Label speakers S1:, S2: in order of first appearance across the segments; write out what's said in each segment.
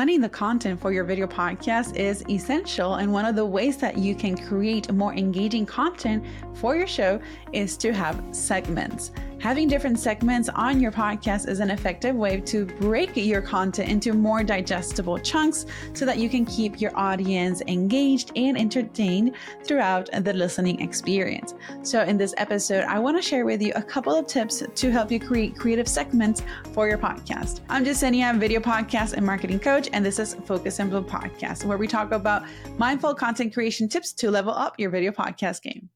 S1: planning the content for your video podcast is essential, and one of the ways that you can create more engaging content for your show is to have segments. Having different segments on your podcast is an effective way to break your content into more digestible chunks so that you can keep your audience engaged and entertained throughout the listening experience. So, in this episode, I want to share with you a couple of tips to help you create creative segments for your podcast. I'm Jasenia, video podcast and marketing coach, and this is Focus and Bloom Podcast, where we talk about mindful content creation tips to level up your video podcast game.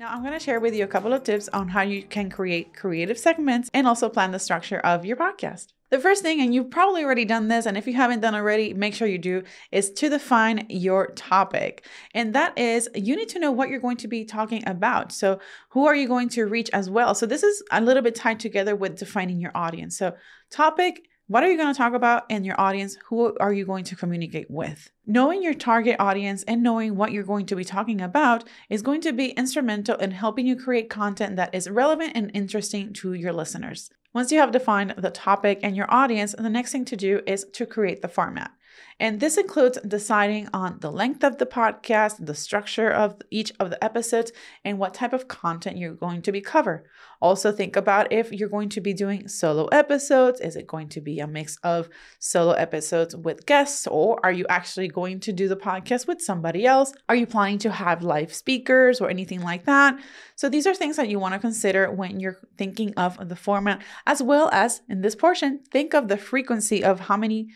S1: Now, I'm going to share with you a couple of tips on how you can create creative segments and also plan the structure of your podcast. The first thing, and you've probably already done this, and if you haven't done already, make sure you do, is to define your topic. And that is, you need to know what you're going to be talking about. So, who are you going to reach as well? So, this is a little bit tied together with defining your audience. So, topic what are you going to talk about and your audience? Who are you going to communicate with? Knowing your target audience and knowing what you're going to be talking about is going to be instrumental in helping you create content that is relevant and interesting to your listeners. Once you have defined the topic and your audience, the next thing to do is to create the format. And this includes deciding on the length of the podcast, the structure of each of the episodes, and what type of content you're going to be cover. Also think about if you're going to be doing solo episodes. Is it going to be a mix of solo episodes with guests, or are you actually going to do the podcast with somebody else? Are you planning to have live speakers or anything like that? So these are things that you want to consider when you're thinking of the format, as well as in this portion, think of the frequency of how many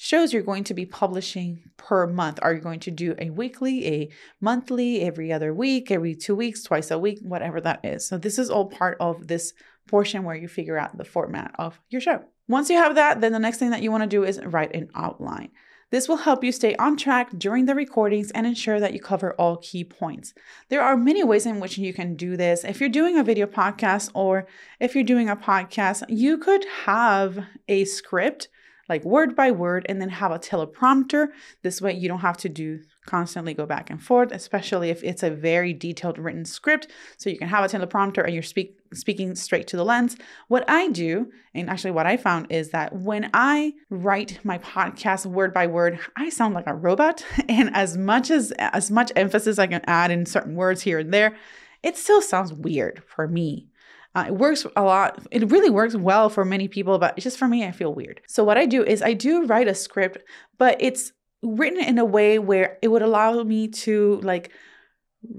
S1: shows you're going to be publishing per month. Are you going to do a weekly, a monthly, every other week, every two weeks, twice a week, whatever that is? So, this is all part of this portion where you figure out the format of your show. Once you have that, then the next thing that you want to do is write an outline. This will help you stay on track during the recordings and ensure that you cover all key points. There are many ways in which you can do this. If you're doing a video podcast or if you're doing a podcast, you could have a script like word by word and then have a teleprompter. This way you don't have to do constantly go back and forth, especially if it's a very detailed written script. So you can have a teleprompter and you're speak, speaking straight to the lens. What I do, and actually what I found is that when I write my podcast word by word, I sound like a robot. And as much as as much emphasis I can add in certain words here and there, it still sounds weird for me. Uh, it works a lot. It really works well for many people, but just for me, I feel weird. So, what I do is I do write a script, but it's written in a way where it would allow me to like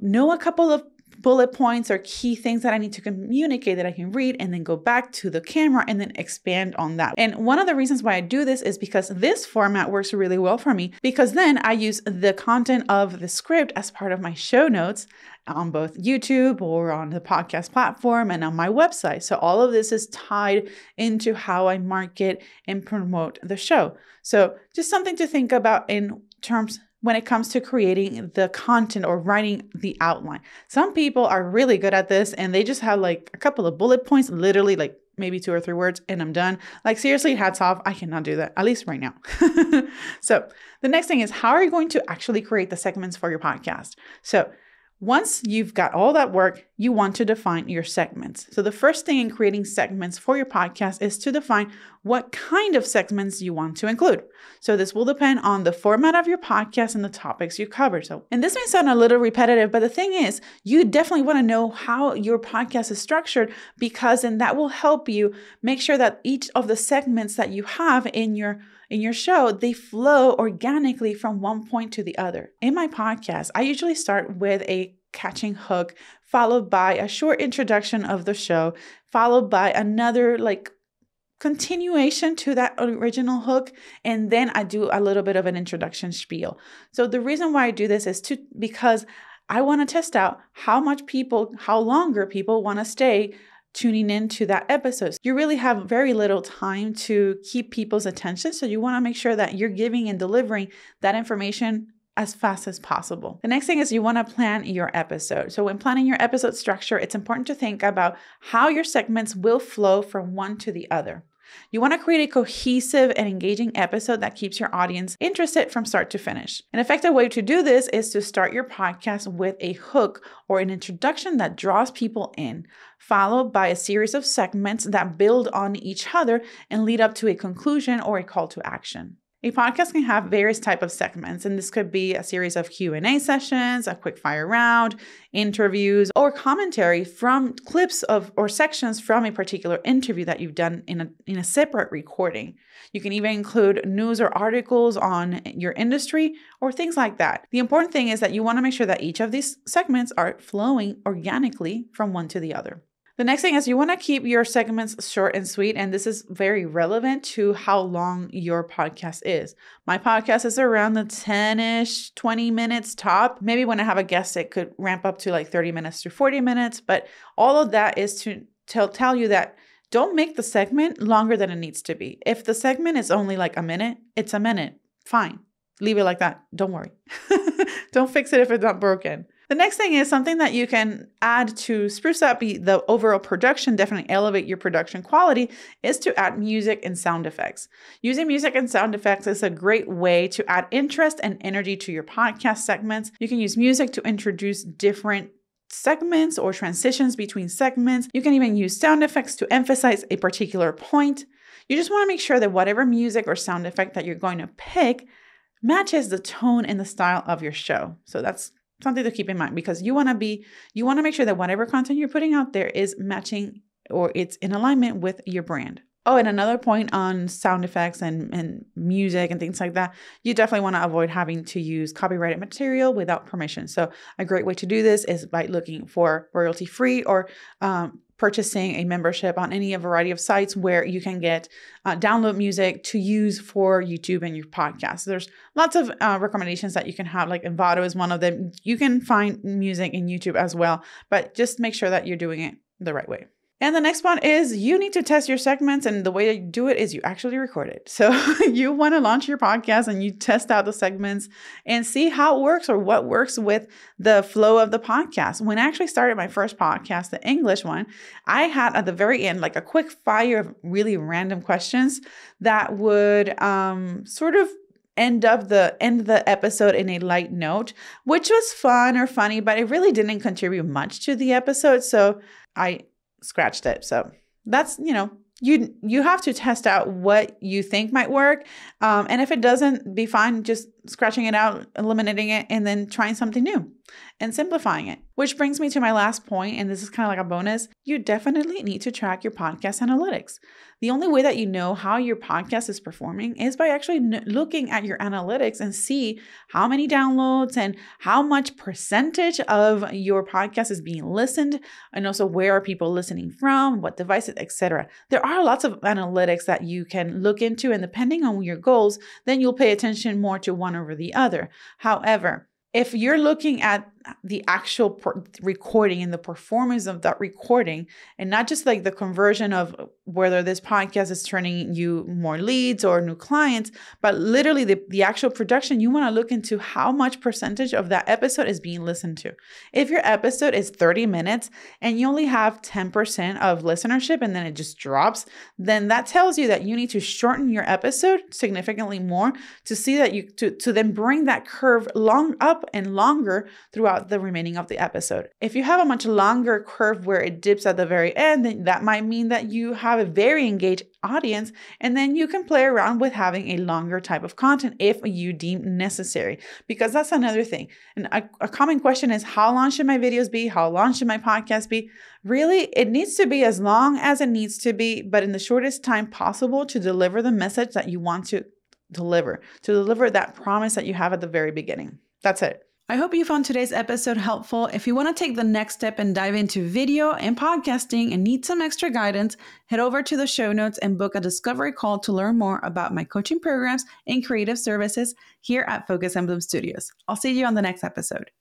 S1: know a couple of bullet points or key things that I need to communicate that I can read and then go back to the camera and then expand on that. And one of the reasons why I do this is because this format works really well for me because then I use the content of the script as part of my show notes on both YouTube or on the podcast platform and on my website. So all of this is tied into how I market and promote the show. So just something to think about in terms when it comes to creating the content or writing the outline. Some people are really good at this and they just have like a couple of bullet points, literally like maybe two or three words, and I'm done. Like, seriously, hats off. I cannot do that, at least right now. so, the next thing is how are you going to actually create the segments for your podcast? So, once you've got all that work, you want to define your segments. So, the first thing in creating segments for your podcast is to define what kind of segments you want to include. So, this will depend on the format of your podcast and the topics you cover. So, and this may sound a little repetitive, but the thing is, you definitely want to know how your podcast is structured because then that will help you make sure that each of the segments that you have in your in your show, they flow organically from one point to the other. In my podcast, I usually start with a catching hook, followed by a short introduction of the show, followed by another like continuation to that original hook and then I do a little bit of an introduction spiel. So the reason why I do this is to because I want to test out how much people how longer people want to stay tuning into that episode. You really have very little time to keep people's attention. So you want to make sure that you're giving and delivering that information as fast as possible. The next thing is you want to plan your episode. So when planning your episode structure, it's important to think about how your segments will flow from one to the other. You want to create a cohesive and engaging episode that keeps your audience interested from start to finish. An effective way to do this is to start your podcast with a hook or an introduction that draws people in, followed by a series of segments that build on each other and lead up to a conclusion or a call to action. A podcast can have various type of segments, and this could be a series of Q&A sessions, a quick fire round, interviews, or commentary from clips of or sections from a particular interview that you've done in a, in a separate recording. You can even include news or articles on your industry or things like that. The important thing is that you want to make sure that each of these segments are flowing organically from one to the other. The next thing is you want to keep your segments short and sweet. And this is very relevant to how long your podcast is. My podcast is around the 10 ish, 20 minutes top. Maybe when I have a guest, it could ramp up to like 30 minutes to 40 minutes. But all of that is to tell, tell you that don't make the segment longer than it needs to be. If the segment is only like a minute, it's a minute. Fine. Leave it like that. Don't worry. don't fix it if it's not broken. The next thing is something that you can add to spruce up the overall production, definitely elevate your production quality, is to add music and sound effects. Using music and sound effects is a great way to add interest and energy to your podcast segments. You can use music to introduce different segments or transitions between segments. You can even use sound effects to emphasize a particular point. You just want to make sure that whatever music or sound effect that you're going to pick matches the tone and the style of your show. So that's something to keep in mind because you want to be you want to make sure that whatever content you're putting out there is matching or it's in alignment with your brand. Oh, and another point on sound effects and, and music and things like that, you definitely want to avoid having to use copyrighted material without permission. So, a great way to do this is by looking for royalty free or um, purchasing a membership on any a variety of sites where you can get uh, download music to use for YouTube and your podcast. There's lots of uh, recommendations that you can have, like Envato is one of them. You can find music in YouTube as well, but just make sure that you're doing it the right way. And the next one is you need to test your segments. And the way to do it is you actually record it. So you want to launch your podcast and you test out the segments and see how it works or what works with the flow of the podcast. When I actually started my first podcast, the English one, I had at the very end like a quick fire of really random questions that would um, sort of end of the end of the episode in a light note, which was fun or funny, but it really didn't contribute much to the episode. So I scratched it. So that's, you know, you you have to test out what you think might work um, and if it doesn't be fine just scratching it out eliminating it and then trying something new and simplifying it. Which brings me to my last point, and this is kind of like a bonus. You definitely need to track your podcast analytics. The only way that you know how your podcast is performing is by actually looking at your analytics and see how many downloads and how much percentage of your podcast is being listened, and also where are people listening from, what devices, etc. There are lots of analytics that you can look into, and depending on your goals, then you'll pay attention more to one over the other. However, if you're looking at the actual per- recording and the performance of that recording and not just like the conversion of whether this podcast is turning you more leads or new clients but literally the, the actual production. You want to look into how much percentage of that episode is being listened to. If your episode is 30 minutes and you only have 10% of listenership and then it just drops then that tells you that you need to shorten your episode significantly more to see that you to, to then bring that curve long up and longer throughout throughout the remaining of the episode. If you have a much longer curve where it dips at the very end, then that might mean that you have a very engaged audience, and then you can play around with having a longer type of content if you deem necessary. Because that's another thing. And a, a common question is how long should my videos be? How long should my podcast be? Really, it needs to be as long as it needs to be, but in the shortest time possible to deliver the message that you want to deliver, to deliver that promise that you have at the very beginning. That's it. I hope you found today's episode helpful. If you want to take the next step and dive into video and podcasting and need some extra guidance, head over to the show notes and book a discovery call to learn more about my coaching programs and creative services here at Focus Bloom Studios. I'll see you on the next episode.